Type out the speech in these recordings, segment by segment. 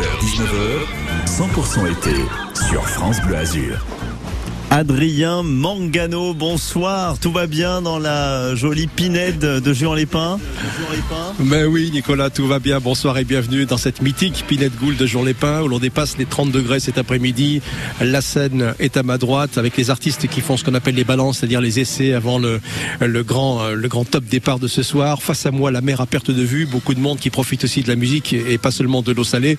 18h-19h, 100% été sur France Bleu Azur. Adrien Mangano, bonsoir. Tout va bien dans la jolie pinède de Juan Lépin? Ben oui, Nicolas, tout va bien. Bonsoir et bienvenue dans cette mythique pinède goule de Juan Lépin où l'on dépasse les 30 degrés cet après-midi. La scène est à ma droite avec les artistes qui font ce qu'on appelle les balances, c'est-à-dire les essais avant le, grand, top départ de ce soir. Face à moi, la mer à perte de vue. Beaucoup de monde qui profite aussi de la musique et pas seulement de l'eau salée.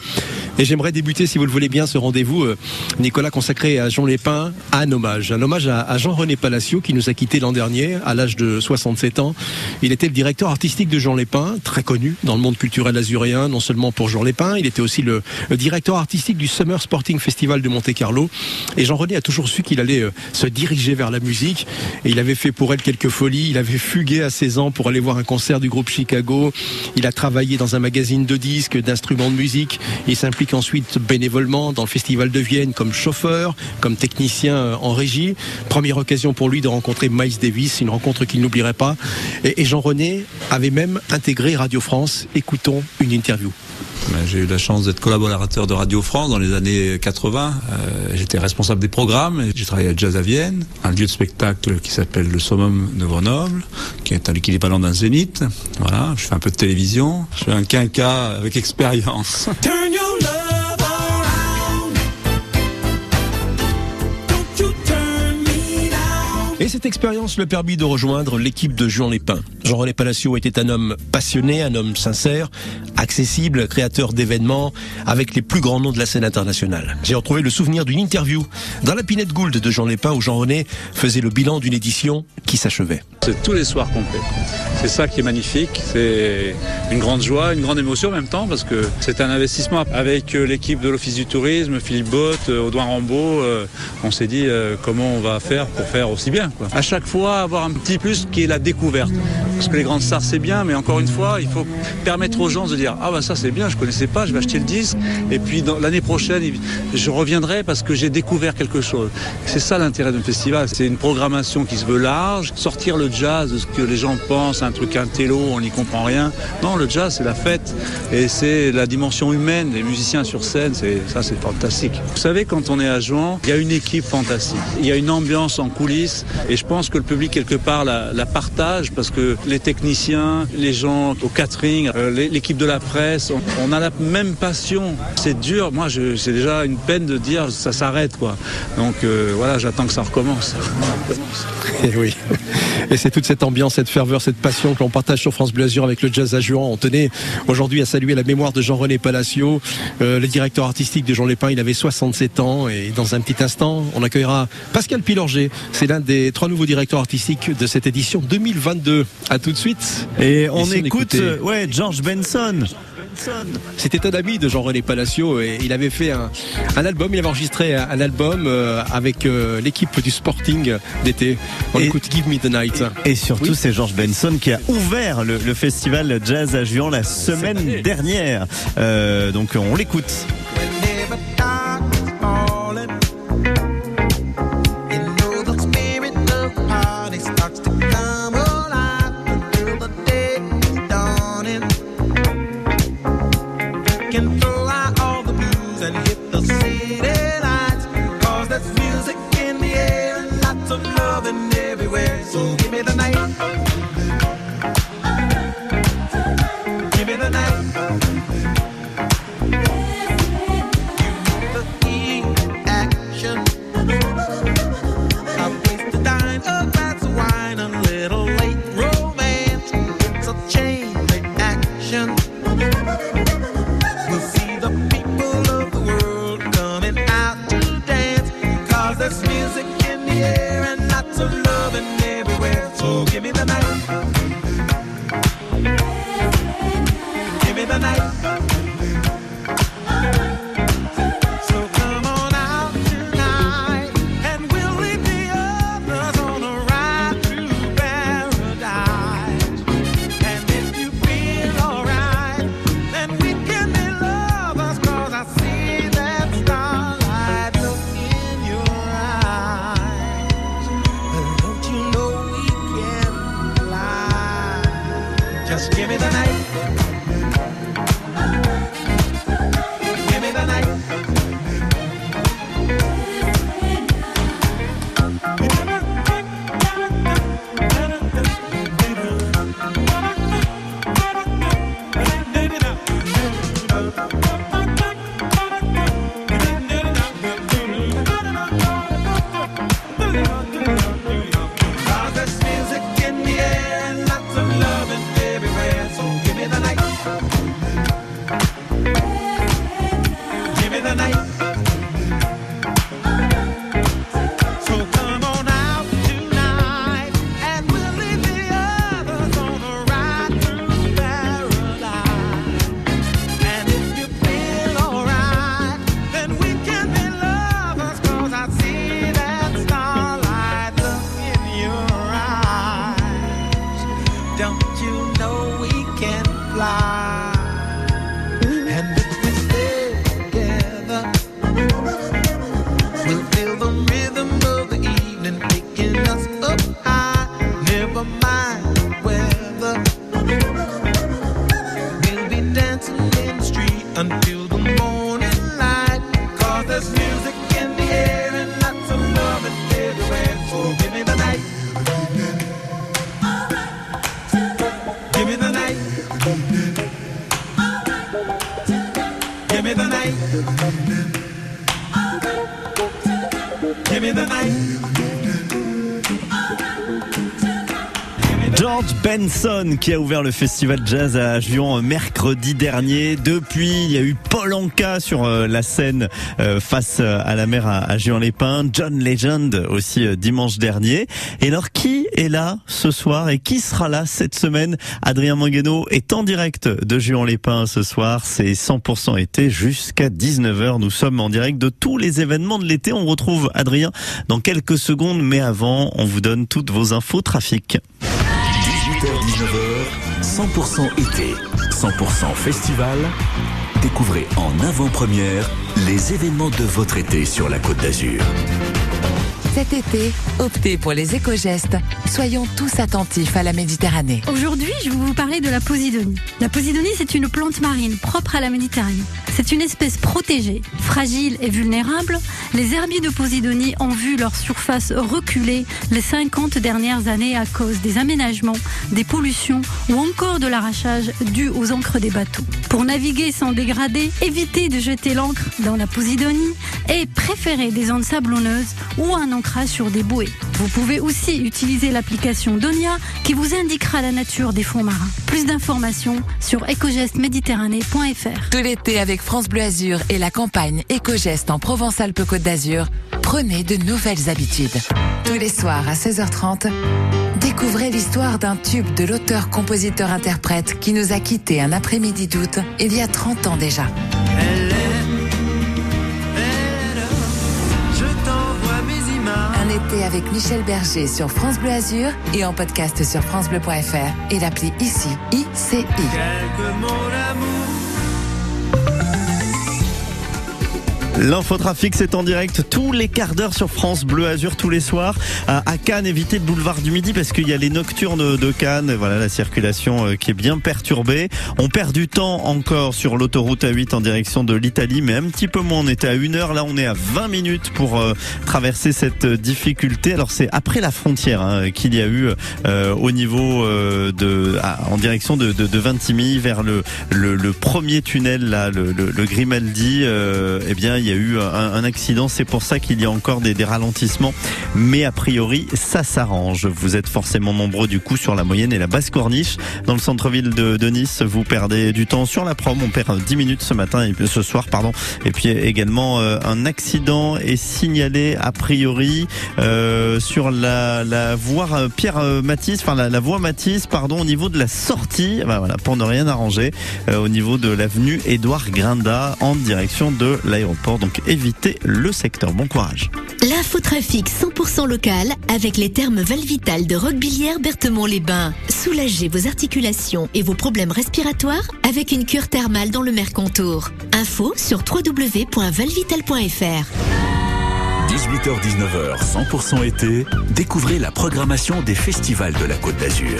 Et j'aimerais débuter, si vous le voulez bien, ce rendez-vous, euh, Nicolas, consacré à Jean Lépin, à un Un hommage à, Jean-René Palacio, qui nous a quittés l'an dernier, à l'âge de 67 ans. Il était le directeur artistique de Jean Lépin, très connu dans le monde culturel azuréen, non seulement pour Jean Lépin, il était aussi le, directeur artistique du Summer Sporting Festival de Monte-Carlo. Et Jean-René a toujours su qu'il allait euh, se diriger vers la musique. Et il avait fait pour elle quelques folies. Il avait fugué à 16 ans pour aller voir un concert du groupe Chicago. Il a travaillé dans un magazine de disques, d'instruments de musique. Il s'implique ensuite bénévolement dans le Festival de Vienne comme chauffeur, comme technicien euh, en régie. Première occasion pour lui de rencontrer Miles Davis, une rencontre qu'il n'oublierait pas. Et, Jean-René avait même intégré Radio France. Écoutons une interview. Ben, j'ai eu la chance d'être collaborateur de Radio France dans les années 80. Euh, j'étais responsable des programmes. J'ai travaillé à Jazz à Vienne, un lieu de spectacle qui s'appelle le Summum de Grenoble, qui est un l'équivalent d'un zénith. Voilà, je fais un peu de télévision. Je suis un quinca avec expérience. Cette expérience le permit de rejoindre l'équipe de Jean Lépin. Jean-René Palacio était un homme passionné, un homme sincère, accessible, créateur d'événements avec les plus grands noms de la scène internationale. J'ai retrouvé le souvenir d'une interview dans la Pinette Gould de Jean Lépin où Jean-René faisait le bilan d'une édition qui s'achevait. C'est tous les soirs complets. C'est ça qui est magnifique. C'est une grande joie, une grande émotion en même temps parce que c'est un investissement. Avec euh, l'équipe de l'Office du Tourisme, Philippe Bott, euh, Audouin Rambaud, euh, on s'est dit comment on va faire pour faire aussi bien. À chaque fois, avoir un petit plus qui est la découverte. Parce que les grandes stars, c'est bien, mais encore une fois, il faut permettre aux gens de dire Ah, bah ça, c'est bien, je connaissais pas, je vais acheter le disque. Et puis, l'année prochaine, je reviendrai parce que j'ai découvert quelque chose. C'est ça l'intérêt d'un festival. C'est une programmation qui se veut large, sortir le jazz de ce que les gens pensent, un truc intello, on n'y comprend rien. Non, le jazz, c'est la fête. Et c'est la dimension humaine, les musiciens sur scène, ça, c'est fantastique. Vous savez, quand on est à Jouan, il y a une équipe fantastique. Il y a une ambiance en coulisses. Et je pense que le public, quelque part, la, partage parce que les techniciens, les gens au catering, euh, l'équipe de la presse, on, a la même passion. C'est dur. Moi, c'est déjà une peine de dire ça s'arrête, quoi. Donc euh, voilà, j'attends que ça recommence. Et oui. Et c'est toute cette ambiance, cette ferveur, cette passion que l'on partage sur France Bleu Azur avec le jazz à Juan. On tenait aujourd'hui à saluer la mémoire de Jean-René Palacio, euh, le directeur artistique de Jean Lépin. Il avait 67 ans et dans un petit instant, on accueillera Pascal Pilorger. C'est l'un des trois nouveaux directeurs artistiques de cette édition 2022. À tout de suite. Et on écoute, ouais, George Benson. C'était un ami de Jean-René Palacio et il avait fait un, album, il avait enregistré un, album euh, avec euh, l'équipe du Sporting d'été. On écoute Give Me the Night. Et surtout, c'est George Benson qui a ouvert le, festival Jazz à Juan la semaine dernière. Euh, donc on l'écoute. Give George Benson qui a ouvert le festival jazz à Juan mercredi dernier. Depuis, il y a eu Paul Anka sur euh, la scène euh, face à la mer à Juan-les-Pins, John Legend aussi euh, dimanche dernier. Et alors, qui est là ce soir et qui sera là cette semaine? Adrien Mangano est en direct de Juan-les-Pins ce soir. C'est 100% été jusqu'à 19h. Nous sommes en direct de tous les événements de l'été. On retrouve Adrien dans quelques secondes, mais avant, on vous donne toutes vos infos trafic. 18h-19h, 100% été, 100% festival. Découvrez en avant-première les événements de votre été sur la Côte d'Azur. Cet été, optez pour les éco-gestes. Soyons tous attentifs à la Méditerranée. Aujourd'hui, je vais vous parler de la posidonie. La posidonie, c'est une plante marine propre à la Méditerranée. C'est une espèce protégée, fragile et vulnérable. Les herbiers de posidonie ont vu leur surface reculer les 50 dernières années à cause des aménagements, des pollutions ou encore de l'arrachage dû aux encres des bateaux. Pour naviguer sans dégrader, évitez de jeter l'encre dans la posidonie et préférez des ondes sablonneuses ou un sur des bouées. Vous pouvez aussi utiliser l'application Donia qui vous indiquera la nature des fonds marins. Plus d'informations sur ecogestméditerranée.fr. Tout l'été avec France Bleu Azur et la campagne Éco-Geste en Provence-Alpes-Côte d'Azur, prenez de nouvelles habitudes. Tous les soirs à 16h30, découvrez l'histoire d'un tube de l'auteur-compositeur-interprète qui nous a quittés un après-midi d'août il y a 30 ans déjà. Été avec Michel Berger sur France Bleu Azur et en podcast sur francebleu.fr et l'appli ici, ICI. L'infotrafic, c'est en direct tous les quarts d'heure sur France Bleu Azur tous les soirs. À Cannes, évitez le boulevard du Midi parce qu'il y a les nocturnes de Cannes. Voilà la circulation euh, qui est bien perturbée. On perd du temps encore sur l'autoroute A8 en direction de l'Italie, mais un petit peu moins. On était à une heure, là on est à 20 minutes pour euh, traverser cette euh, difficulté. Alors c'est après la frontière hein, qu'il y a eu au niveau de, en direction de, de, Vintimille vers le, le, premier tunnel là, le, le, Grimaldi. eh bien il y a eu un, accident. C'est pour ça qu'il y a encore des, des ralentissements. Mais a priori, ça s'arrange. Vous êtes forcément nombreux du coup sur la moyenne et la basse corniche. Dans le centre-ville de, Nice, vous perdez du temps sur la prom. On perd 10 minutes ce matin et ce soir, pardon. Et puis également euh, un accident est signalé a priori euh, sur la, voie euh, Pierre Matisse, enfin la, voie Matisse, pardon, au niveau de la sortie. Bah, voilà, pour ne rien arranger, au niveau de l'avenue Édouard Grinda en direction de l'aéroport. Donc évitez le secteur. Bon courage. L'infotrafic 100% local avec les thermes Valvital de Roquebillière Berthemont-les-Bains. Soulagez vos articulations et vos problèmes respiratoires avec une cure thermale dans le Mercontour. Info sur www.valvital.fr. 18h-19h, 100% été. Découvrez la programmation des festivals de la Côte d'Azur.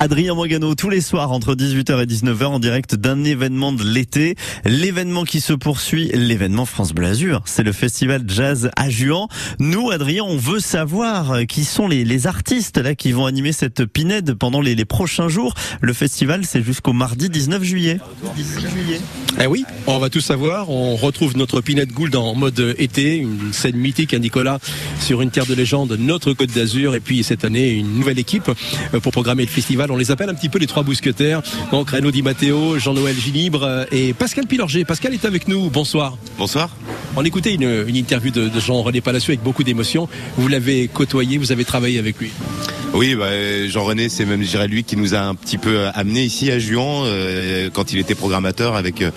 Adrien Morgano tous les soirs entre 18h et 19h en direct d'un événement de l'été. L'événement qui se poursuit, l'événement France Bleu. C'est le festival jazz à Juan. Nous, Adrien, on veut savoir euh, qui sont les, artistes là qui vont animer cette pinède pendant les, prochains jours. Le festival, c'est jusqu'au mardi 19 juillet. 19 juillet. Eh oui, on va tout savoir. On retrouve notre Pinette Gould en mode été, une scène mythique à Nicolas sur une terre de légende, notre Côte d'Azur. Et puis cette année, une nouvelle équipe euh, pour programmer le festival. On les appelle un petit peu les trois mousquetaires. Donc Renaud Di Matteo, Jean-Noël Gilibre euh, et Pascal Pilorger. Pascal est avec nous. Bonsoir. Bonsoir. On écoutait une, une interview de, de Jean-René Palacio avec beaucoup d'émotion. Vous l'avez côtoyé, vous avez travaillé avec lui. Oui, bah, Jean-René, c'est même, je dirais, lui qui nous a un petit peu amené ici à Juan euh, quand il était programmateur avec euh,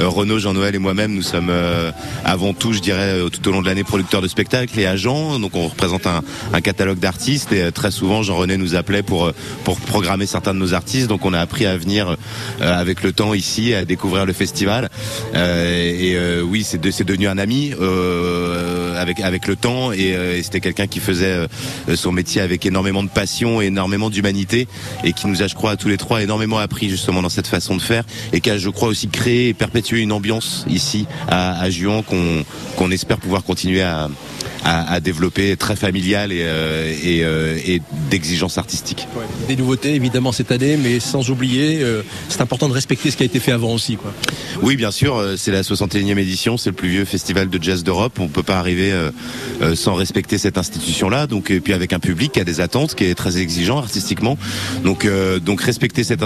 Renaud, Jean-Noël et moi-même. Nous sommes euh, avant tout, je dirais, euh, tout au long de l'année producteurs de spectacles et agents. Donc on représente un, un catalogue d'artistes et euh, très souvent Jean-René nous appelait pour euh, pour programmer certains de nos artistes. Donc on a appris à venir euh, avec le temps ici à découvrir le festival. Euh, et euh, oui, c'est de- devenu un ami. Euh, avec avec le temps et, euh, et c'était quelqu'un qui faisait euh, son métier avec énormément de passion et énormément d'humanité et qui nous a, je crois, tous les trois énormément appris justement dans cette façon de faire et qui a, je crois, aussi créé et perpétué une ambiance ici à, à Juan qu'on qu'on espère pouvoir continuer à à, à développer très familiale et, euh, et, euh, et d'exigence artistique. Des nouveautés évidemment cette année, mais sans oublier, euh, c'est important de respecter ce qui a été fait avant aussi. Quoi. Oui, bien sûr, euh, c'est la 61e édition, c'est le plus vieux festival de jazz d'Europe. On peut pas arriver euh, euh, sans respecter cette institution-là. Donc, et puis avec un public qui a des attentes, qui est très exigeant artistiquement. Donc, euh, donc respecter cette,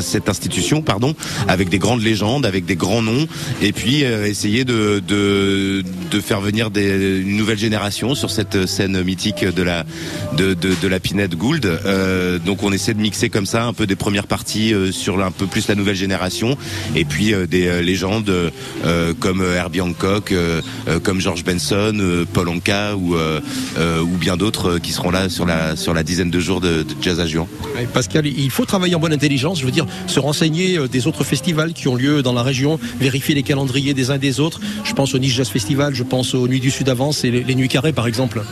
cette institution, pardon, avec des grandes légendes, avec des grands noms, et puis essayer de, de faire venir une nouvelle génération sur cette scène mythique de la de de, de la Pinette Gould. Donc, on essaie de mixer comme ça un peu des premières parties sur un peu plus la nouvelle génération, et puis des légendes comme Herbie Hancock, comme George Benson, euh, Paul Anka ou euh, euh, ou bien d'autres qui seront là sur la sur la dizaine de jours de, de jazz à Juan. Pascal, il faut travailler en bonne intelligence, je veux dire, se renseigner des autres festivals qui ont lieu dans la région, vérifier les calendriers des uns des autres. Je pense au Nice Jazz Festival, je pense aux Nuits du Sud Avance et les, les Nuits Carrées par exemple.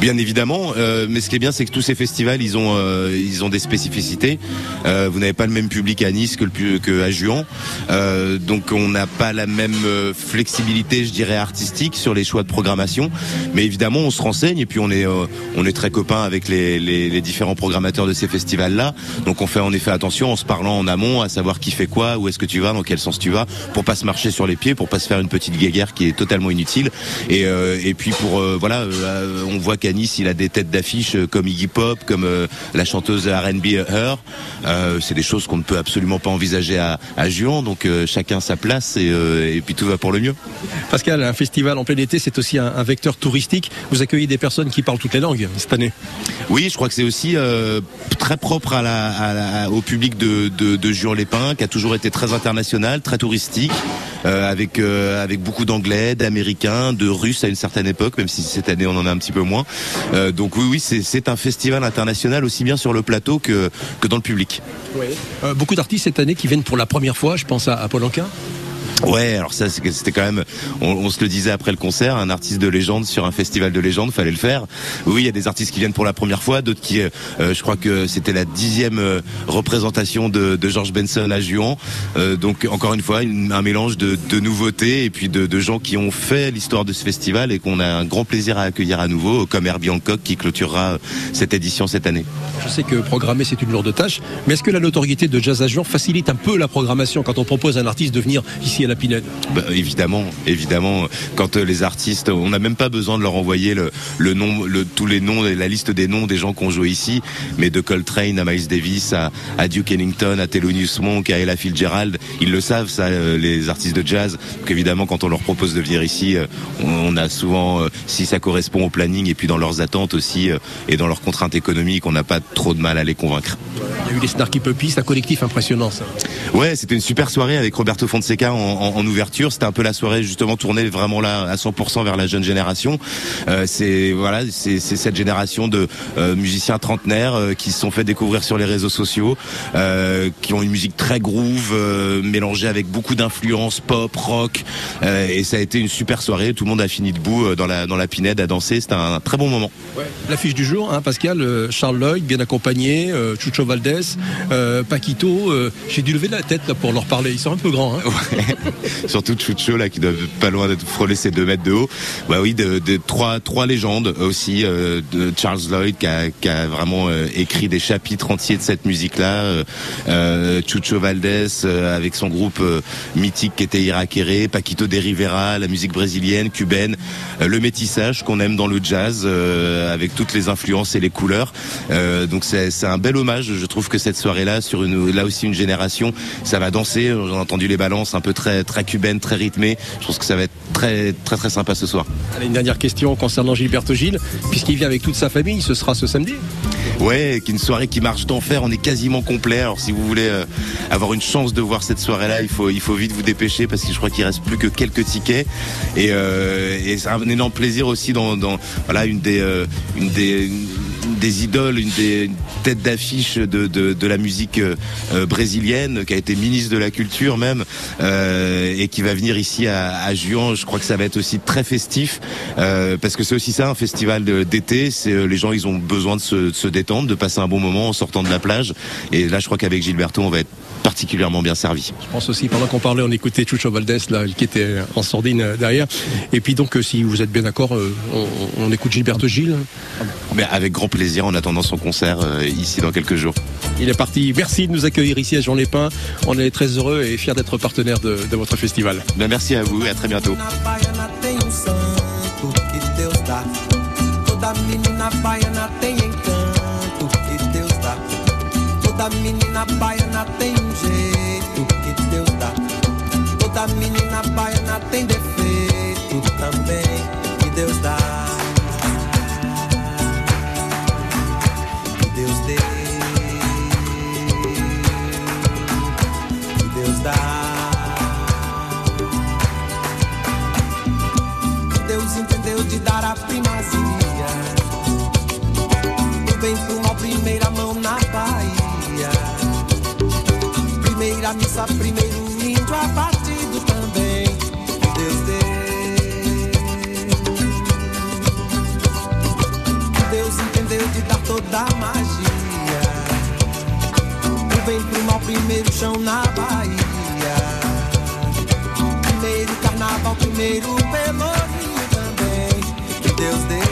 Bien évidemment, euh, mais ce qui est bien, c'est que tous ces festivals, ils ont, euh, ils ont des spécificités. Euh, vous n'avez pas le même public à Nice que, le, que à Juan, donc on n'a pas la même flexibilité, je dirais, artistique sur les choix de programmation. Mais évidemment, on se renseigne et puis on est, euh, on est très copains avec les, les, différents programmateurs de ces festivals-là. Donc on fait en effet attention en se parlant en amont, à savoir qui fait quoi, où est-ce que tu vas, dans quel sens tu vas, pour pas se marcher sur les pieds, pour pas se faire une petite guéguerre qui est totalement inutile. Et, euh, et puis pour euh, voilà, on voit qu'à Nice, il a des têtes d'affiche comme Iggy Pop, comme la chanteuse R&B Her. C'est des choses qu'on ne peut absolument pas envisager à, à Juan. Donc chacun sa place et, et puis tout va pour le mieux. Pascal, un festival en plein été, c'est aussi un, un vecteur touristique. Vous accueillez des personnes qui parlent toutes les langues cette année. Oui, je crois que c'est aussi euh, très propre à la, à la- au public de, de, de Juan-les-Pins, qui a toujours été très international, très touristique, euh, avec euh, avec beaucoup d'anglais, d'américains, de russes à une certaine époque, même si cette année on en a un petit peu moins. Euh, donc oui, oui, c'est un festival international aussi bien sur le plateau que que dans le public. Euh, beaucoup d'artistes cette année qui viennent pour la première fois, je pense à, à Paul Anka. Ouais, alors ça c'était quand même, on, se le disait après le concert, un artiste de légende sur un festival de légende, fallait le faire. Oui, il y a des artistes qui viennent pour la première fois, d'autres qui, euh, euh, je crois que c'était la dixième euh, représentation de, George Benson à Juan. Donc encore une fois, un mélange de, nouveautés et puis de, gens qui ont fait l'histoire de ce festival et qu'on a un grand plaisir à accueillir à nouveau, comme Herbie Hancock qui clôturera cette édition cette année. Je sais que programmer c'est une lourde tâche, mais est-ce que la notoriété de Jazz à Juan facilite un peu la programmation quand on propose à un artiste de venir ici à la Pinède Bah, évidemment, évidemment. Quand euh, les artistes, on n'a même pas besoin de leur envoyer le, le nom, le, tous les noms, la liste des noms des gens qui ont joué ici, mais de Coltrane à Miles Davis, à, à Duke Ellington, à Thelonious Monk, à Ella Fitzgerald, ils le savent, ça, euh, les artistes de jazz. Donc évidemment, quand on leur propose de venir ici, euh, on, on a souvent, si ça correspond au planning et puis dans leurs attentes aussi et dans leurs contraintes économiques, on n'a pas trop de mal à les convaincre. Il y a eu les Snarky Puppies, c'est un collectif impressionnant ça. Ouais, c'était une super soirée avec Roberto Fonseca en, en- en ouverture. C'était un peu la soirée justement tournée vraiment là à 100% vers la jeune génération. Euh, c'est voilà, c'est cette génération de euh, musiciens trentenaires euh, qui se sont fait découvrir sur les réseaux sociaux, qui ont une musique très groove, mélangée avec beaucoup d'influences pop, rock. Et ça a été une super soirée. Tout le monde a fini debout dans la dans la pinède à danser. C'était un très bon moment. L'affiche du jour, hein, Pascal, Charles Lloyd, bien accompagné, Chucho Valdés, Paquito. J'ai dû lever la tête là, pour leur parler. Ils sont un peu grands. Hein. surtout Chucho là qui doit pas loin d'être frôler ses deux mètres de haut. Bah oui, de, de trois trois légendes aussi euh, Charles Lloyd qui a, qui a vraiment euh, écrit des chapitres entiers de cette musique là. Euh, euh, Chucho Valdés euh, avec son groupe euh, mythique qui était Irakere, Paquito de Rivera, la musique brésilienne, cubaine, euh, le métissage qu'on aime dans le jazz euh, avec toutes les influences et les couleurs. Euh, donc c'est c'est un bel hommage. Je trouve que cette soirée là sur une là aussi une génération, ça va danser. J'ai entendu les balances un peu très très cubaines, très rythmées. Je pense que ça va être très très très sympa ce soir. Allez, une dernière question concernant Gilberto Gilles, puisqu'il vient avec toute sa famille, ce sera ce samedi. Ouais, une soirée qui marche d'enfer. On est quasiment complet. Alors si vous voulez euh, avoir une chance de voir cette soirée-là, il faut il faut vite vous dépêcher parce que je crois qu'il reste plus que quelques tickets. Et, euh, et c'est un énorme plaisir aussi dans, dans voilà une des euh, une des une- des idoles, une des une tête d'affiche de, de, de la musique euh, euh, brésilienne, qui a été ministre de la culture même, euh, et qui va venir ici à, à Juan. Je crois que ça va être aussi très festif, parce que c'est aussi ça un festival d'été. C'est les gens, ils ont besoin de se, de se détendre, de passer un bon moment en sortant de la plage. Et là, je crois qu'avec Gilberto, on va être particulièrement bien servi. Je pense aussi, pendant qu'on parlait, on écoutait Chucho Valdés, là, qui était en sordine euh, derrière. Et puis donc, euh, si vous êtes bien d'accord, euh, on, on écoute Gilberto Gilles. Mais avec grand plaisir en attendant son concert euh, ici dans quelques jours. Il est parti. Merci de nous accueillir ici à Jean-Lépin. On est très heureux et fiers d'être partenaire de, de votre festival. Ben, merci à vous et à très bientôt. Na baiana tem santo que Deus dá. Toda menina baiana tem Primeira missa, primeiro índio abatido também. Deus deu. Deus entendeu de dar toda a magia. Do bem pro mal, primeiro chão na Bahia. Primeiro carnaval, primeiro pelourinho também. Deus dê.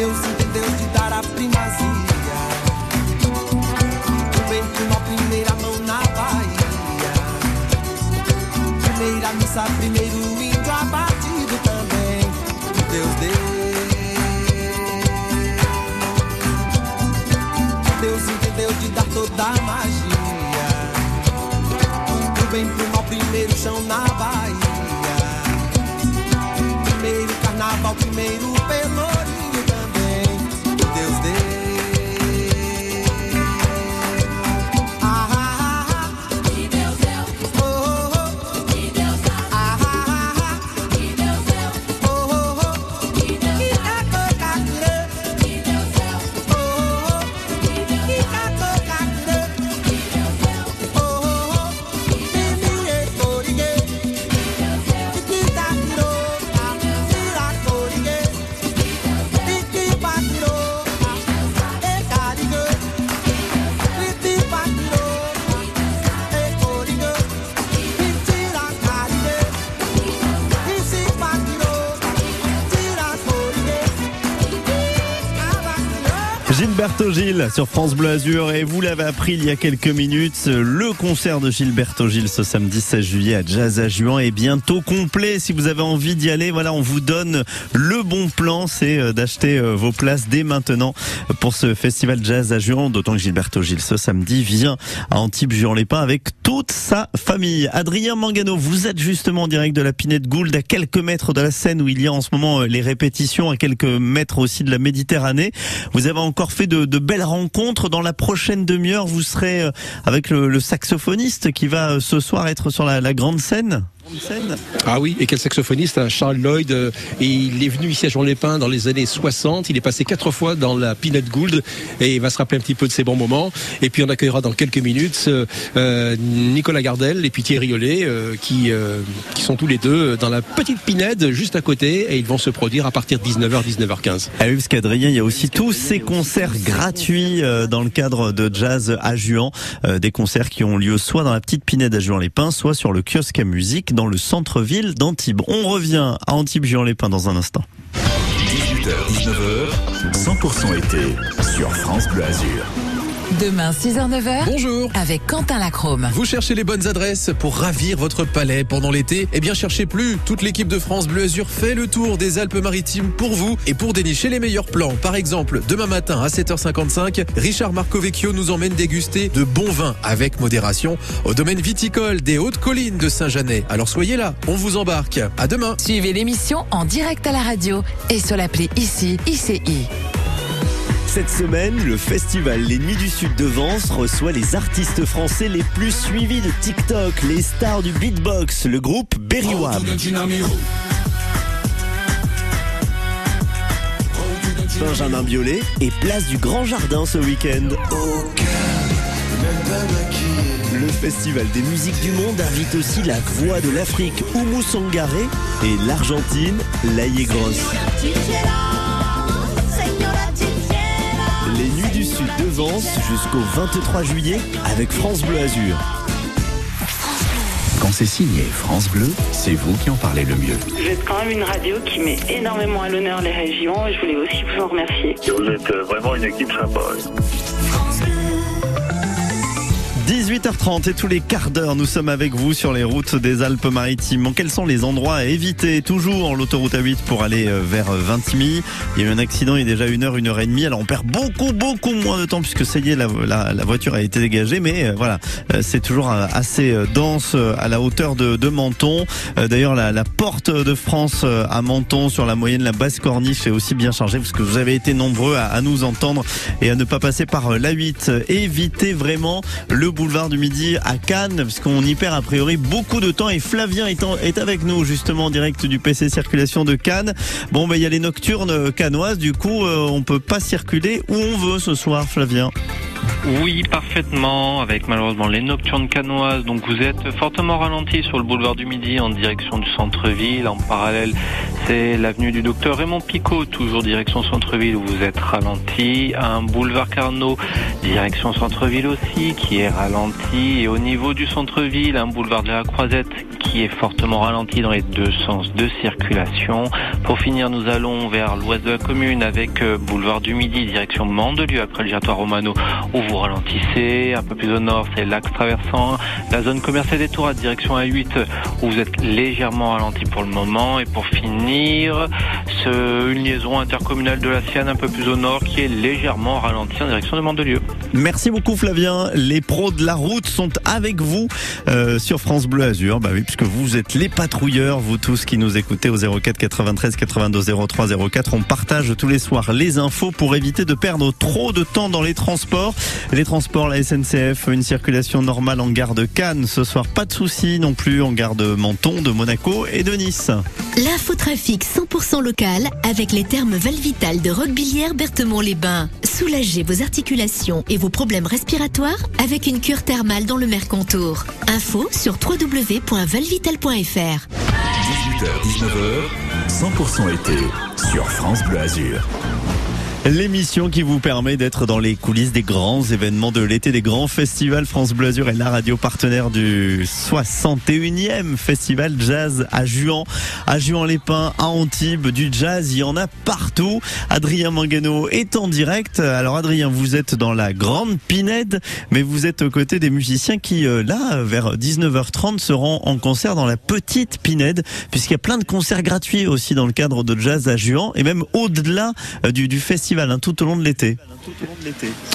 Deus entendeu de dar a primazia. O bem pro mal, primeira mão na Bahia. Primeira missa, primeiro índio abatido também. Deus deu. Deus entendeu de dar toda a magia. O bem pro mal, primeiro chão na Bahia. Primeiro carnaval, primeiro pelourinho Gilberto Gilles sur France Bleu Azur et vous l'avez appris il y a quelques minutes, le concert de Gilberto Gilles ce samedi 16 juillet à Jazz à Juan est bientôt complet. Si vous avez envie d'y aller, voilà, on vous donne le bon plan, c'est euh, d'acheter euh, vos places dès maintenant pour ce festival Jazz à Juan, d'autant que Gilberto Gilles ce samedi vient à Antibes-Juan-les-Pins avec toute sa famille. Adrien Mangano, vous êtes justement en direct de la Pinette Gould à quelques mètres de la scène où il y a en ce moment euh, les répétitions, à quelques mètres aussi de la Méditerranée. Vous avez fait de, belles rencontres. Dans la prochaine demi-heure, vous serez euh, avec le, saxophoniste qui va euh, ce soir être sur la grande scène. Ah oui, et quel saxophoniste, hein, Charles Lloyd. euh, et il est venu ici à Jean-les-Pins dans les années 60. Il est passé quatre fois dans la Peanut Gould et il va se rappeler un petit peu de ses bons moments. Et puis on accueillera dans quelques minutes euh, euh, Nicolas Gardel et puis Thierry Ollet euh, qui, euh, qui sont tous les deux dans la petite Pinède juste à côté et ils vont se produire à partir de 19h, 19h15. Ah oui, parce qu'Adrien, il y a aussi tous ces concerts gratuits euh, dans le cadre de Jazz à Juan. Euh, des concerts qui ont lieu soit dans la petite Pinède à Juan-les-Pins, soit sur le kiosque à musique dans le centre-ville d'Antibes. On revient à Antibes-Juan-les-Pins dans un instant. 18h, 19h, 100% été sur France Bleu Azur. Demain, 6h-9h, Bonjour avec Quentin Lacrome. Vous cherchez les bonnes adresses pour ravir votre palais pendant l'été? Eh bien, cherchez plus. Toute l'équipe de France Bleu Azur fait le tour des Alpes-Maritimes pour vous et pour dénicher les meilleurs plans. Par exemple, demain matin à 7h55, Richard Marcovecchio nous emmène déguster de bons vins avec modération au domaine viticole des Hautes Collines de Saint-Janet. Alors soyez là, on vous embarque. À demain. Suivez l'émission en direct à la radio et sur l'appli ICI ICI. Cette semaine, le festival Les Nuits du Sud de Vence reçoit les artistes français les plus suivis de TikTok, les stars du beatbox, le groupe Berry Wham. Benjamin Biolay et place du Grand Jardin ce week-end. Le festival des musiques du monde invite aussi la voix de l'Afrique, Oumou Sangaré, et l'Argentine, Laïe Grosse. Nuits du Sud de Vence jusqu'au 23 juillet avec France Bleu Azur. Quand c'est signé France Bleu, c'est vous qui en parlez le mieux. Vous êtes quand même une radio qui met énormément à l'honneur les régions et je voulais aussi vous en remercier. Vous êtes euh, vraiment une équipe sympa. 18h30 et tous les quarts d'heure, nous sommes avec vous sur les routes des Alpes-Maritimes. Quels sont les endroits à éviter Toujours l'autoroute A8 pour aller euh, vers euh, Vintimille? Il y a eu un accident il y a déjà une heure, une heure et demie. Alors on perd beaucoup, beaucoup moins de temps puisque ça y est, la, voiture a été dégagée. Mais euh, voilà, c'est toujours assez dense à la hauteur de, Menton. D'ailleurs, la, porte de France à Menton sur la moyenne, la basse corniche est aussi bien chargée parce que vous avez été nombreux à, à nous entendre et à ne pas passer par euh, l'A8. Évitez vraiment le boulevard du Midi à Cannes parce qu'on y perd a priori beaucoup de temps et Flavien est, avec nous justement en direct du PC Circulation de Cannes. Bon, ben il y a les nocturnes euh, cannoises, du coup euh, on peut pas circuler où on veut ce soir, Flavien. Oui, parfaitement, avec malheureusement les nocturnes canoises. Donc vous êtes fortement ralenti sur le boulevard du Midi en direction du centre-ville. En parallèle, c'est l'avenue du docteur Raymond Picot, toujours direction centre-ville où vous êtes ralenti. Un boulevard Carnot, direction centre-ville aussi, qui est ralenti. Et au niveau du centre-ville, un boulevard de la Croisette qui est fortement ralenti dans les deux sens de circulation. Pour finir, nous allons vers l'ouest de la commune avec euh, boulevard du Midi, direction Mandelieu après le giratoire Romano où vous ralentissez. Un peu plus au nord, c'est l'axe traversant la zone commerciale des Tours à direction A8 où vous êtes légèrement ralenti pour le moment. Et pour finir, ce- une liaison intercommunale de la Sienne un peu plus au nord qui est légèrement ralentie en direction de Mandelieu. Merci beaucoup Flavien. Les pros de la route sont avec vous euh, sur France Bleu Azur. Bah oui, puisque vous êtes les patrouilleurs, vous tous qui nous écoutez au 04 93 82 03 04. On partage tous les soirs les infos pour éviter de perdre trop de temps dans les transports. Les transports, la SNCF, une circulation normale en gare de Cannes. Ce soir, pas de soucis non plus en gare de Menton, de Monaco et de Nice. L'infotrafic 100% local avec les thermes Valvital de Roquebillière Berthemont-les-Bains. Soulagez vos articulations et vos problèmes respiratoires avec une cure thermale dans le Mercontour. Info sur www.valvital.fr. 18h, 19h, 100% été sur France Bleu Azur. L'émission qui vous permet d'être dans les coulisses des grands événements de l'été, des grands festivals. France Bleu Azur est la radio partenaire du 61e festival jazz à Juan, à Juan-les-Pins, à Antibes, du jazz. Il y en a partout. Adrien Mangano est en direct. Alors Adrien, vous êtes dans la grande Pinède, mais vous êtes aux côtés des musiciens qui, euh, là, vers 19h30, seront en concert dans la petite Pinède, puisqu'il y a plein de concerts gratuits aussi dans le cadre de jazz à Juan, et même au-delà euh, du, du festival, hein, tout au long de l'été.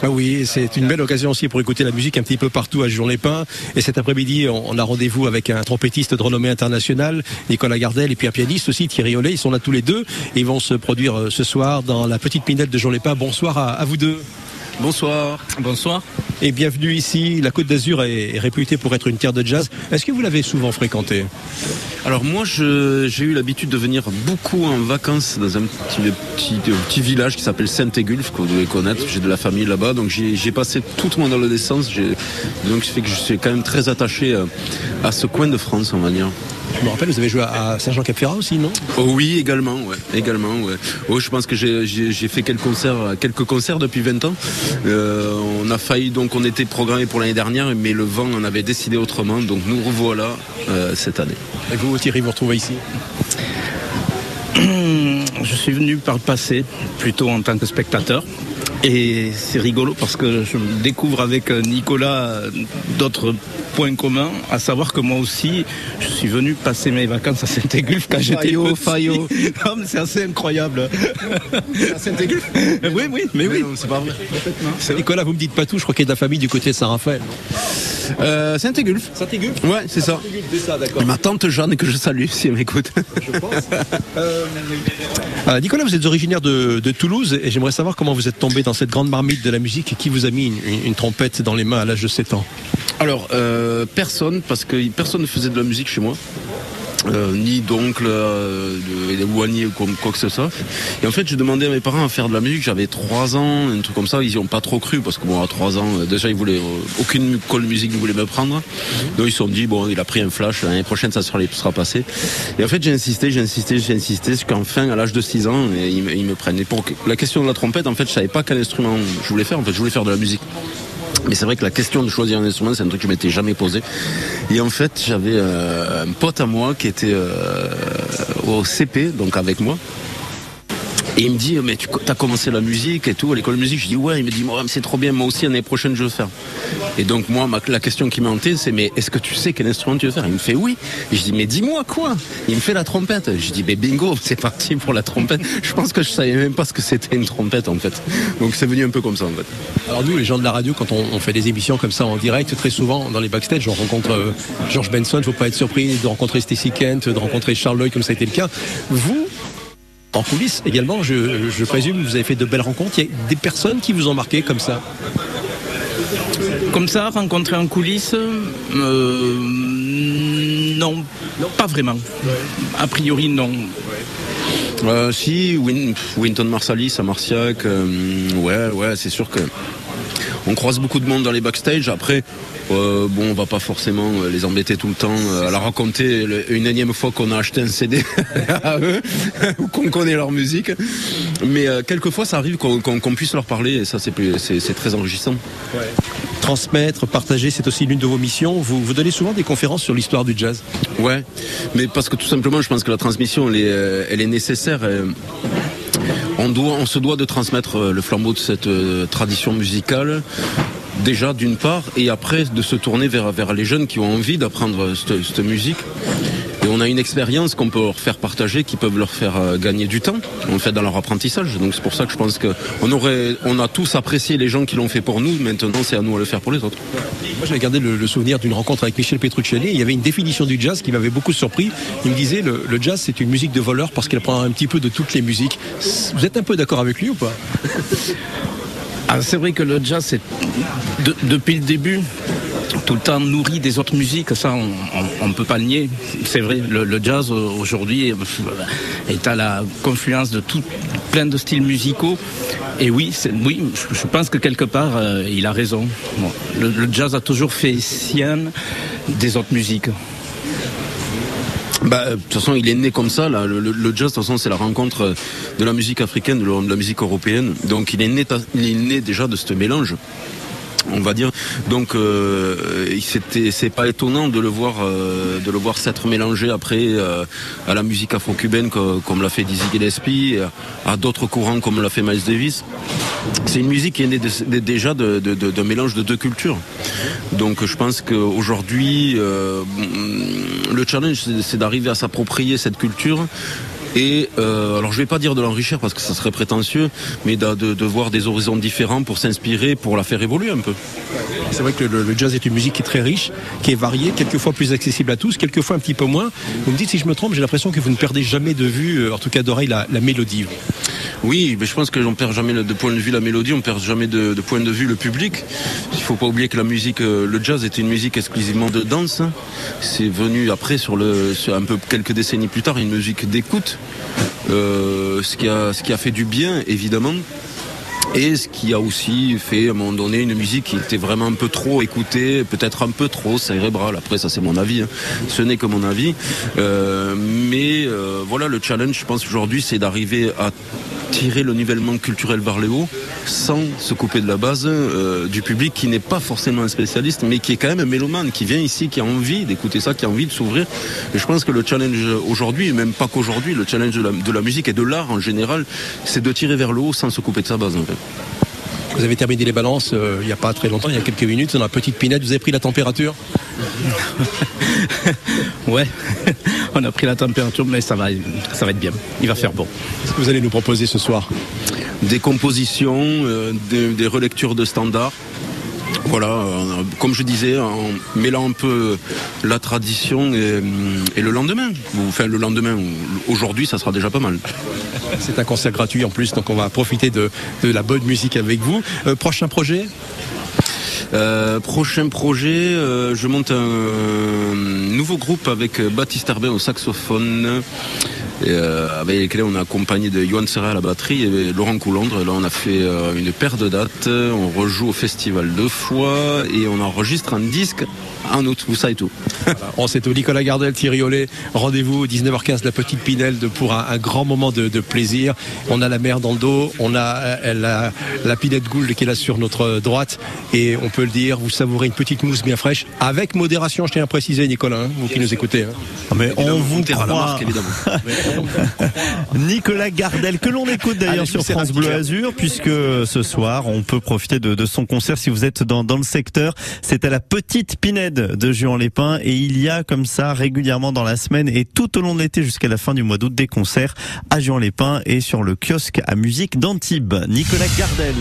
Ah oui, c'est une belle occasion aussi pour écouter la musique un petit peu partout à Jour-les-Pins. Et cet après-midi, on a rendez-vous avec un trompettiste de renommée internationale, Nicolas Gardel, et puis un pianiste aussi, Thierry Ollet. Ils sont là tous les deux ils vont se produire euh, ce soir dans la petite pinette de Jour-les-Pins. Bonsoir à, à vous deux. Bonsoir. Bonsoir. Et bienvenue ici. La Côte d'Azur est réputée pour être une terre de jazz. Est-ce que vous l'avez souvent fréquentée? Alors moi, j'ai eu l'habitude de venir beaucoup en vacances dans un petit, petit, petit village qui s'appelle Saint-Égulf, que vous devez connaître. J'ai de la famille là-bas, donc j'ai passé toute mon adolescence. Donc ça fait que je suis quand même très attaché euh, à ce coin de France, on va dire. Je me rappelle, vous avez joué à Saint-Jean-Cap-Ferrat aussi, non? Oh oui, également, ouais, également, ouais. Oh, je pense que j'ai fait quelques concerts, quelques concerts depuis 20 ans. Euh, on a failli, donc on était programmé pour l'année dernière, mais le vent en avait décidé autrement, donc nous revoilà euh, cette année. Et vous, Thierry, vous retrouvez ici? Je suis venu par le passé, plutôt en tant que spectateur. Et c'est rigolo parce que je découvre avec euh, Nicolas euh, d'autres points communs, à savoir que moi aussi, je suis venu passer mes vacances à Saint-Égulf quand j'étais Fayot, petit. Fayot. C'est assez incroyable. À Saint-Égulf Oui, oui, mais oui. C'est pas vrai. Nicolas, vous me dites pas tout, je crois qu'il y a de la famille du côté de Saint-Raphaël. Euh, Saint-Égulf. Saint-Égulf Ouais, c'est ça. C'est ça, d'accord. Ma tante Jeanne que je salue si elle m'écoute. Euh, Nicolas, vous êtes originaire de, de Toulouse et j'aimerais savoir comment vous êtes tombé dans cette grande marmite de la musique et qui vous a mis une, une- une trompette dans les mains à l'âge de 7 ans. Alors, euh, personne, parce que personne ne faisait de la musique chez moi. Euh, ni d'oncle, euh, de- éloigné ou comme quoi que ce soit. Et en fait, j'ai demandé à mes parents à faire de la musique. J'avais 3 ans, un truc comme ça. Ils y ont pas trop cru parce que bon, à 3 ans, euh, déjà, ils voulaient euh, aucune école de musique ne voulait me prendre. Donc ils se sont dit bon, il a pris un flash. L'année prochaine, ça sera, sera passé. Et en fait, j'ai insisté, j'ai insisté, j'ai insisté jusqu'enfin, à l'âge de 6 ans, et ils, me- ils me prennent. Et pour la question de la trompette, en fait, je savais pas quel instrument je voulais faire. En fait, je voulais faire de la musique. Mais c'est vrai que la question de choisir un instrument, c'est un truc que je m'étais jamais posé. Et en fait, j'avais euh, un pote à moi qui était euh, au CP, donc avec moi. Et il me dit, mais tu as commencé la musique et tout, à l'école de musique. Je dis, ouais. Il me dit, mais c'est trop bien, moi aussi, l'année prochaine, je veux faire. Et donc, moi, la question qui hanté, c'est, mais est-ce que tu sais quel instrument tu veux faire? Il me fait, oui. Je dis, mais dis-moi quoi? Il me fait la trompette. Je dis, mais bingo, c'est parti pour la trompette. Je pense que je savais même pas ce que c'était une trompette, en fait. Donc, c'est venu un peu comme ça, en fait. Alors nous, les gens de la radio, quand on, fait des émissions comme ça en direct, très souvent dans les backstage, on rencontre euh, George Benson. Faut pas être surpris de rencontrer Stacy Kent, de rencontrer Charles Lloyd, comme ça a été le cas. Vous, en coulisses également, je, je présume, vous avez fait de belles rencontres. Il y a des personnes qui vous ont marqué comme ça? Comme ça, rencontrer en coulisses, euh, non, pas vraiment. A priori, non. Euh, si, Win- Winton Marsalis à Marciac, euh, ouais, ouais, c'est sûr que on croise beaucoup de monde dans les backstage. Après, euh, bon, on va pas forcément euh, les embêter tout le temps euh, à leur raconter une énième fois qu'on a acheté un CD à eux ou qu'on connaît leur musique. Mais euh, quelquefois, ça arrive qu'on puisse leur parler et ça, c'est très enrichissant. Transmettre, partager, c'est aussi l'une de vos missions. Vous, vous donnez souvent des conférences sur l'histoire du jazz. Ouais, mais parce que tout simplement, je pense que la transmission, elle est, elle est nécessaire. On, doit, on se doit de transmettre le flambeau de cette tradition musicale. Déjà d'une part, et après de se tourner vers, les jeunes qui ont envie d'apprendre cette, musique. Et on a une expérience qu'on peut leur faire partager, qui peuvent leur faire euh, gagner du temps, en fait, dans leur apprentissage. Donc c'est pour ça que je pense qu'on aurait, on a tous apprécié les gens qui l'ont fait pour nous. Maintenant, c'est à nous de le faire pour les autres. Moi, j'avais gardé le, souvenir d'une rencontre avec Michel Petrucciani. Il y avait une définition du jazz qui m'avait beaucoup surpris. Il me disait le, le jazz, c'est une musique de voleur parce qu'elle prend un petit peu de toutes les musiques. Vous êtes un peu d'accord avec lui ou pas? C'est vrai que le jazz, depuis le début tout le temps nourri des autres musiques, ça on ne peut pas le nier. C'est vrai, le, le jazz euh, aujourd'hui euh, est à la confluence de plein de styles musicaux. Et oui, oui, je pense que quelque part euh, il a raison. Le, le jazz a toujours fait sien des autres musiques. Bah, de toute façon, il est né comme ça. Là. Le, le- jazz, de toute façon, c'est la rencontre de la musique africaine, de la, musique européenne. Donc, il est né, il est né déjà de ce mélange. On va dire. Donc, euh, c'est pas étonnant de le voir, euh, de le voir s'être mélangé après euh, à la musique afro-cubaine, co- comme l'a fait Dizzy Gillespie, à d'autres courants comme l'a fait Miles Davis. C'est une musique qui est née déjà d'un mélange de deux cultures. Donc je pense qu'aujourd'hui, le challenge, c'est d'arriver à s'approprier cette culture. Et euh, alors je vais pas dire de l'enrichir parce que ça serait prétentieux, mais de, de- de voir des horizons différents pour s'inspirer, pour la faire évoluer un peu. C'est vrai que le, jazz est une musique qui est très riche, qui est variée, quelquefois plus accessible à tous, quelquefois un petit peu moins. Vous me dites si je me trompe, j'ai l'impression que vous ne perdez jamais de vue, euh, en tout cas d'oreille, la, la mélodie. Oui, mais je pense que l'on perd jamais de point de vue la mélodie, on perd jamais de, point de vue le public. Il faut pas oublier que la musique, euh, le jazz était une musique exclusivement de danse. C'est venu après sur le, un peu quelques décennies plus tard, une musique d'écoute, euh, ce qui a fait du bien évidemment. Et ce qui a aussi fait à un moment donné une musique qui était vraiment un peu trop écoutée, peut-être un peu trop cérébrale. Après, ça c'est mon avis. hein. Ce n'est que mon avis. Euh, mais euh, voilà, le challenge, je pense aujourd'hui, c'est d'arriver à tirer le nivellement culturel vers le haut sans se couper de la base euh, du public qui n'est pas forcément un spécialiste mais qui est quand même un mélomane qui vient ici qui a envie d'écouter ça qui a envie de s'ouvrir. Et je pense que le challenge aujourd'hui et même pas qu'aujourd'hui le challenge de la, de la musique et de l'art en général c'est de tirer vers le haut sans se couper de sa base en fait Vous avez terminé les balances euh, il n'y a pas très longtemps, il y a quelques minutes, dans la petite pinette, vous avez pris la température Ouais, on a pris la température, mais ça va, ça va être bien. Il va faire bon. Qu'est-ce que vous allez nous proposer ce soir? Des compositions, euh, des, des relectures de standards. Voilà, euh, comme je disais, en mêlant un peu la tradition et, et le lendemain. Enfin, le lendemain, ou- aujourd'hui, ça sera déjà pas mal. C'est un concert gratuit en plus, donc on va profiter de, de la bonne musique avec vous. Euh, prochain projet Euh, prochain projet, euh, je monte un nouveau groupe avec Baptiste Herbin au saxophone, et, euh, avec lequel on a accompagné de Johan Serra à la batterie et Laurent Coulondre. Et là, on a fait euh, une paire de dates. On rejoue au festival deux fois et on enregistre un disque en août. Vous savez tout. On sait tout. Nicolas Gardel, Thierry Ollet, rendez-vous 19h15 la petite Pinelle de, pour un, un grand moment de, de plaisir. On a la mer dans le dos, on a euh, la, la Pinette Gould qui est là sur notre droite et on peut le dire, vous savourez une petite mousse bien fraîche avec modération, je tiens à préciser Nicolas, hein, vous qui nous écoutez. hein. Ah, Mais on vous terra la croit. marque, évidemment. Nicolas Gardel, que l'on écoute d'ailleurs sur France Bleu Azur, puisque ce soir, on peut profiter de, de son concert si vous êtes dans, dans le secteur. C'est à la Petite Pinède de Juan-les-Pins et il y a comme ça régulièrement dans la semaine et tout au long de l'été jusqu'à la fin du mois d'août des concerts à Juan-les-Pins et sur le kiosque à musique d'Antibes. Nicolas Gardel.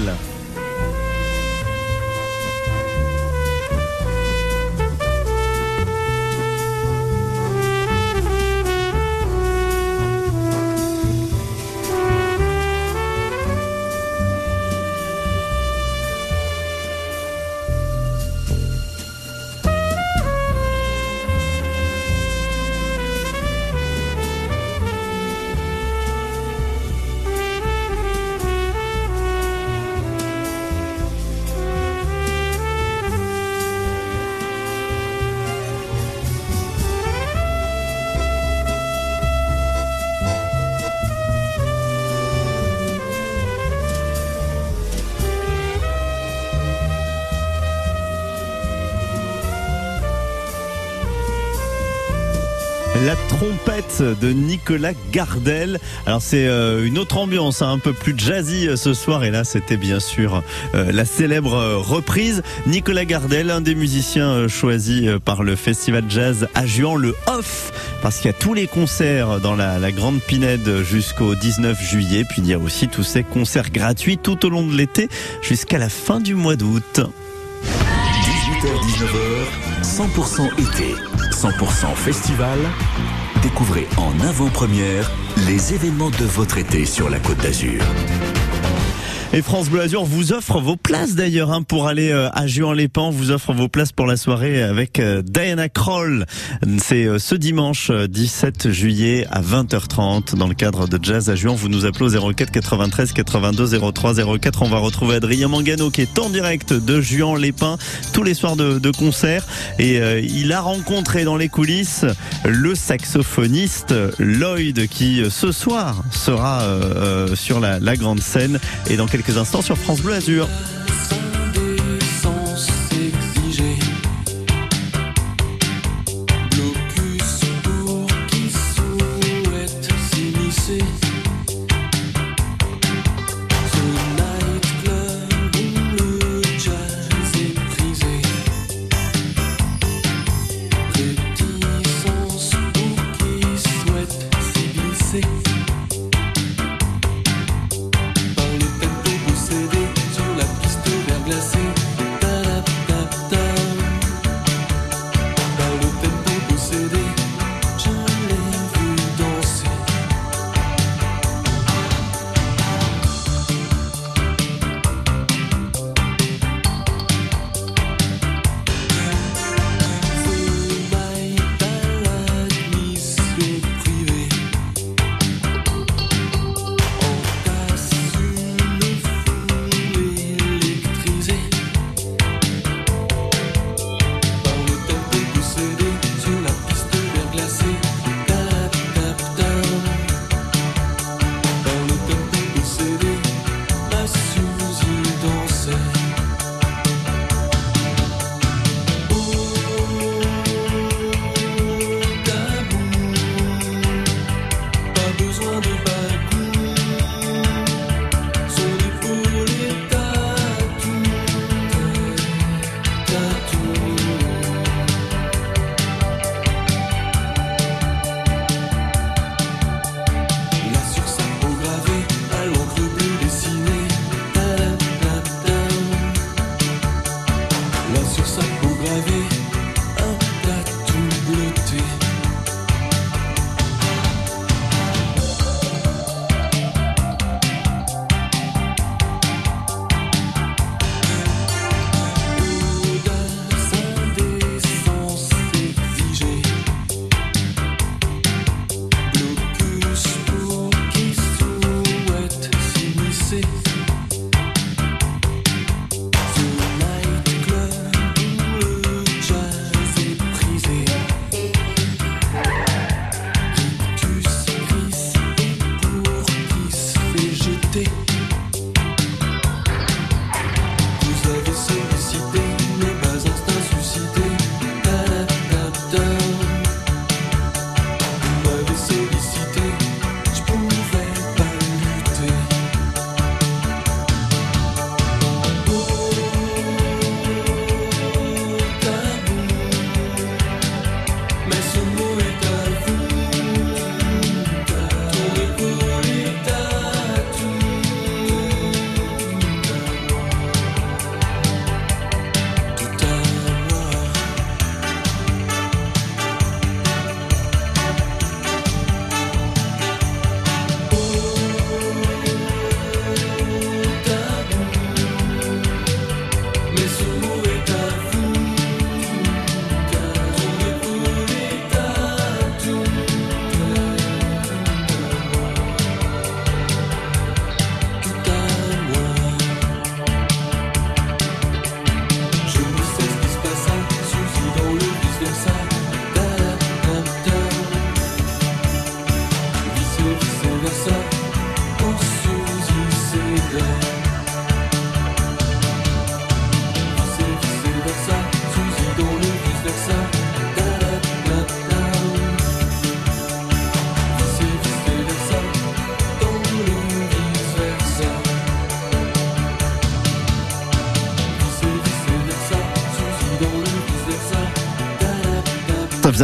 Trompette de Nicolas Gardel. Alors c'est euh, une autre ambiance, hein, un peu plus jazzy euh, ce soir. Et là, c'était bien sûr euh, la célèbre reprise. Nicolas Gardel, un des musiciens choisis par le Festival Jazz à Juan, le off, parce qu'il y a tous les concerts dans la, la Grande Pinède jusqu'au 19 juillet. Puis il y a aussi tous ces concerts gratuits tout au long de l'été jusqu'à la fin du mois d'août. 18h-19h, 100% été, 100% festival. Découvrez en avant-première les événements de votre été sur la Côte d'Azur. Et France Bleu Azur vous offre vos places d'ailleurs hein, pour aller euh, à Juan-les-Pins. Vous offre vos places pour la soirée avec euh, Diana Kroll. C'est euh, ce dimanche euh, 17 juillet à 20h30 dans le cadre de Jazz à Juan. Vous nous appelez au 04 93 82 03 04. On va retrouver Adrien Mangano qui est en direct de Juan-les-Pins tous les soirs de, de concert. Et il a rencontré dans les coulisses le saxophoniste Lloyd qui ce soir sera sur la, grande scène et dans instants sur France Bleu Azur.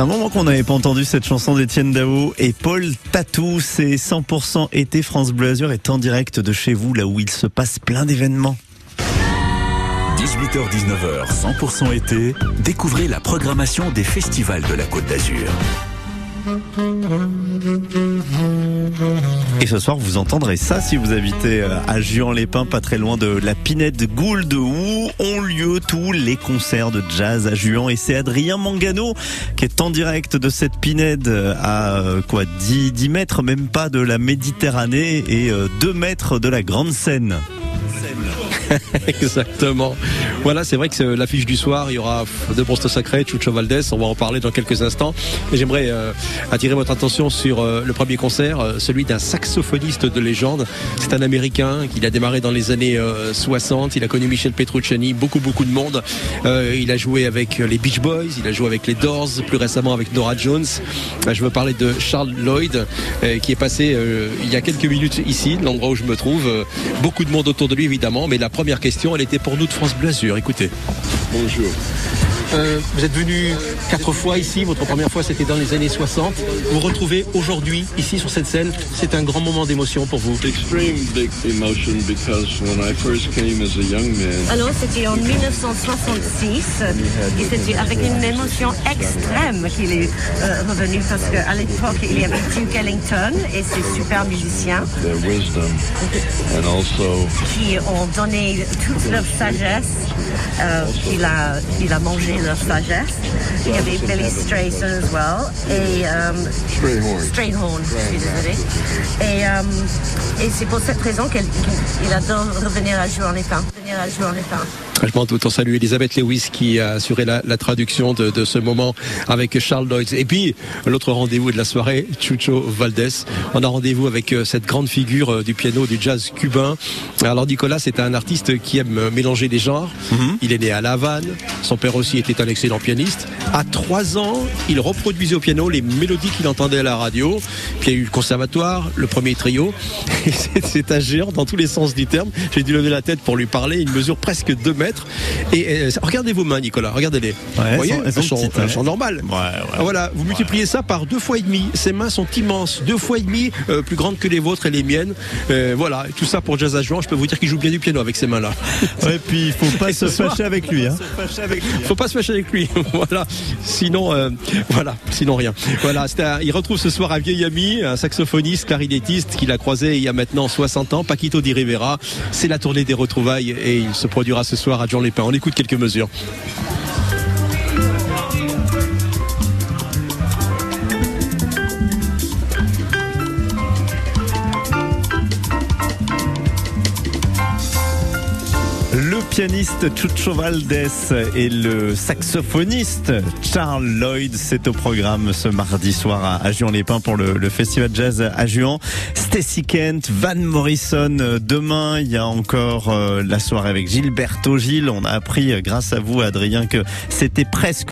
Faisait un moment qu'on n'avait pas entendu cette chanson d'Étienne Dao et Paul Tatou. C'est 100% été France Bleu Azur est en direct de chez vous, là où il se passe plein d'événements. 18h-19h, 100% été, découvrez la programmation des festivals de la Côte d'Azur. Et ce soir, vous entendrez ça si vous habitez euh, à Juan-les-Pins, pas très loin de la Pinette Gould, où ont lieu tous les concerts de jazz à Juan. Et c'est Adrien Mangano qui est en direct de cette Pinède euh, à euh, quoi 10, 10 mètres, même pas de la Méditerranée et 2 mètres de la Grande Seine. Exactement. Voilà, c'est vrai que l'affiche du soir, il y aura deux postes sacrés, Chucho Valdés, on va en parler dans quelques instants. J'aimerais euh, attirer votre attention sur euh, le premier concert, euh, celui d'un saxophoniste de légende. C'est un Américain qui a démarré dans les années euh, 60, il a connu Michel Petrucciani, beaucoup beaucoup de monde. Il a joué avec les Beach Boys, il a joué avec les Doors, plus récemment avec Nora Jones. Je veux parler de Charles Lloyd, qui est passé il y a quelques minutes ici, l'endroit où je me trouve. Beaucoup de monde autour de lui évidemment, mais la première question, elle était pour nous de France Bleu Azur. Écoutez. Bonjour. Euh, vous êtes venu quatre fois ici, votre première fois c'était dans les années 60. Vous vous retrouvez aujourd'hui ici sur cette scène, c'est un grand moment d'émotion pour vous. Extreme big emotion because when I first came as a young man, Alors c'était en 1966 et c'était avec une émotion extrême qu'il est euh, revenu parce qu'à l'époque il y avait Duke Ellington et ses super musiciens their wisdom, and also qui ont donné toute leur sagesse. Euh, il, a, il a mangé leur sagesse. Il y avait Billy Strayson as well et Strayhorn. Strayhorn, je suis désolée. Et, et c'est pour cette raison qu'il qu'il adore revenir à jouer en état. Revenir à jouer en état. Je m'en doute, on salue Elisabeth Lewis qui a assuré la, la traduction de, de, ce moment avec Charles Lloyd. Et puis, l'autre rendez-vous de la soirée, Chucho Valdés. On a rendez-vous avec euh, cette grande figure euh, du piano, du jazz cubain. Alors Nicolas, c'est un artiste qui aime euh, mélanger les genres. Il est né à La Havane. Son père aussi était un excellent pianiste. À trois ans, il reproduisait au piano les mélodies qu'il entendait à la radio. Puis il y a eu le conservatoire, le premier trio. Et c'est- un géant dans tous les sens du terme. J'ai dû lever la tête pour lui parler. Il mesure presque deux mètres. mettre. Et euh, regardez vos mains, Nicolas, regardez-les. vous voyez, elles sont- elles sont petites, elles ouais. sont normales. Voilà, vous multipliez ça par deux fois et demi. Ces mains sont immenses, deux fois et demi euh, plus grandes que les vôtres et les miennes. Euh, voilà, et tout ça pour Jazz à Juan. Je peux vous dire qu'il joue bien du piano avec ces mains-là. Ouais, puis il faut pas Et se soir, fâcher avec lui. Hein. Faut pas se fâcher avec lui. voilà. Sinon, euh, voilà. Sinon rien. Voilà. il retrouve ce soir un vieil ami, un saxophoniste, clarinettiste qu'il a croisé il y a maintenant 60 ans, Paquito Di Rivera. C'est la tournée des retrouvailles et il se produira ce soir à Jean Lépin. On écoute quelques mesures. Pianiste Chucho Valdés et le saxophoniste Charles Lloyd, c'est au programme ce mardi soir à, Juan-les-Pins pour le, festival jazz à Juan. Stacy Kent, Van Morrison, euh, demain il y a encore euh, la soirée avec Gilberto Gil. On a appris euh, grâce à vous Adrien que c'était presque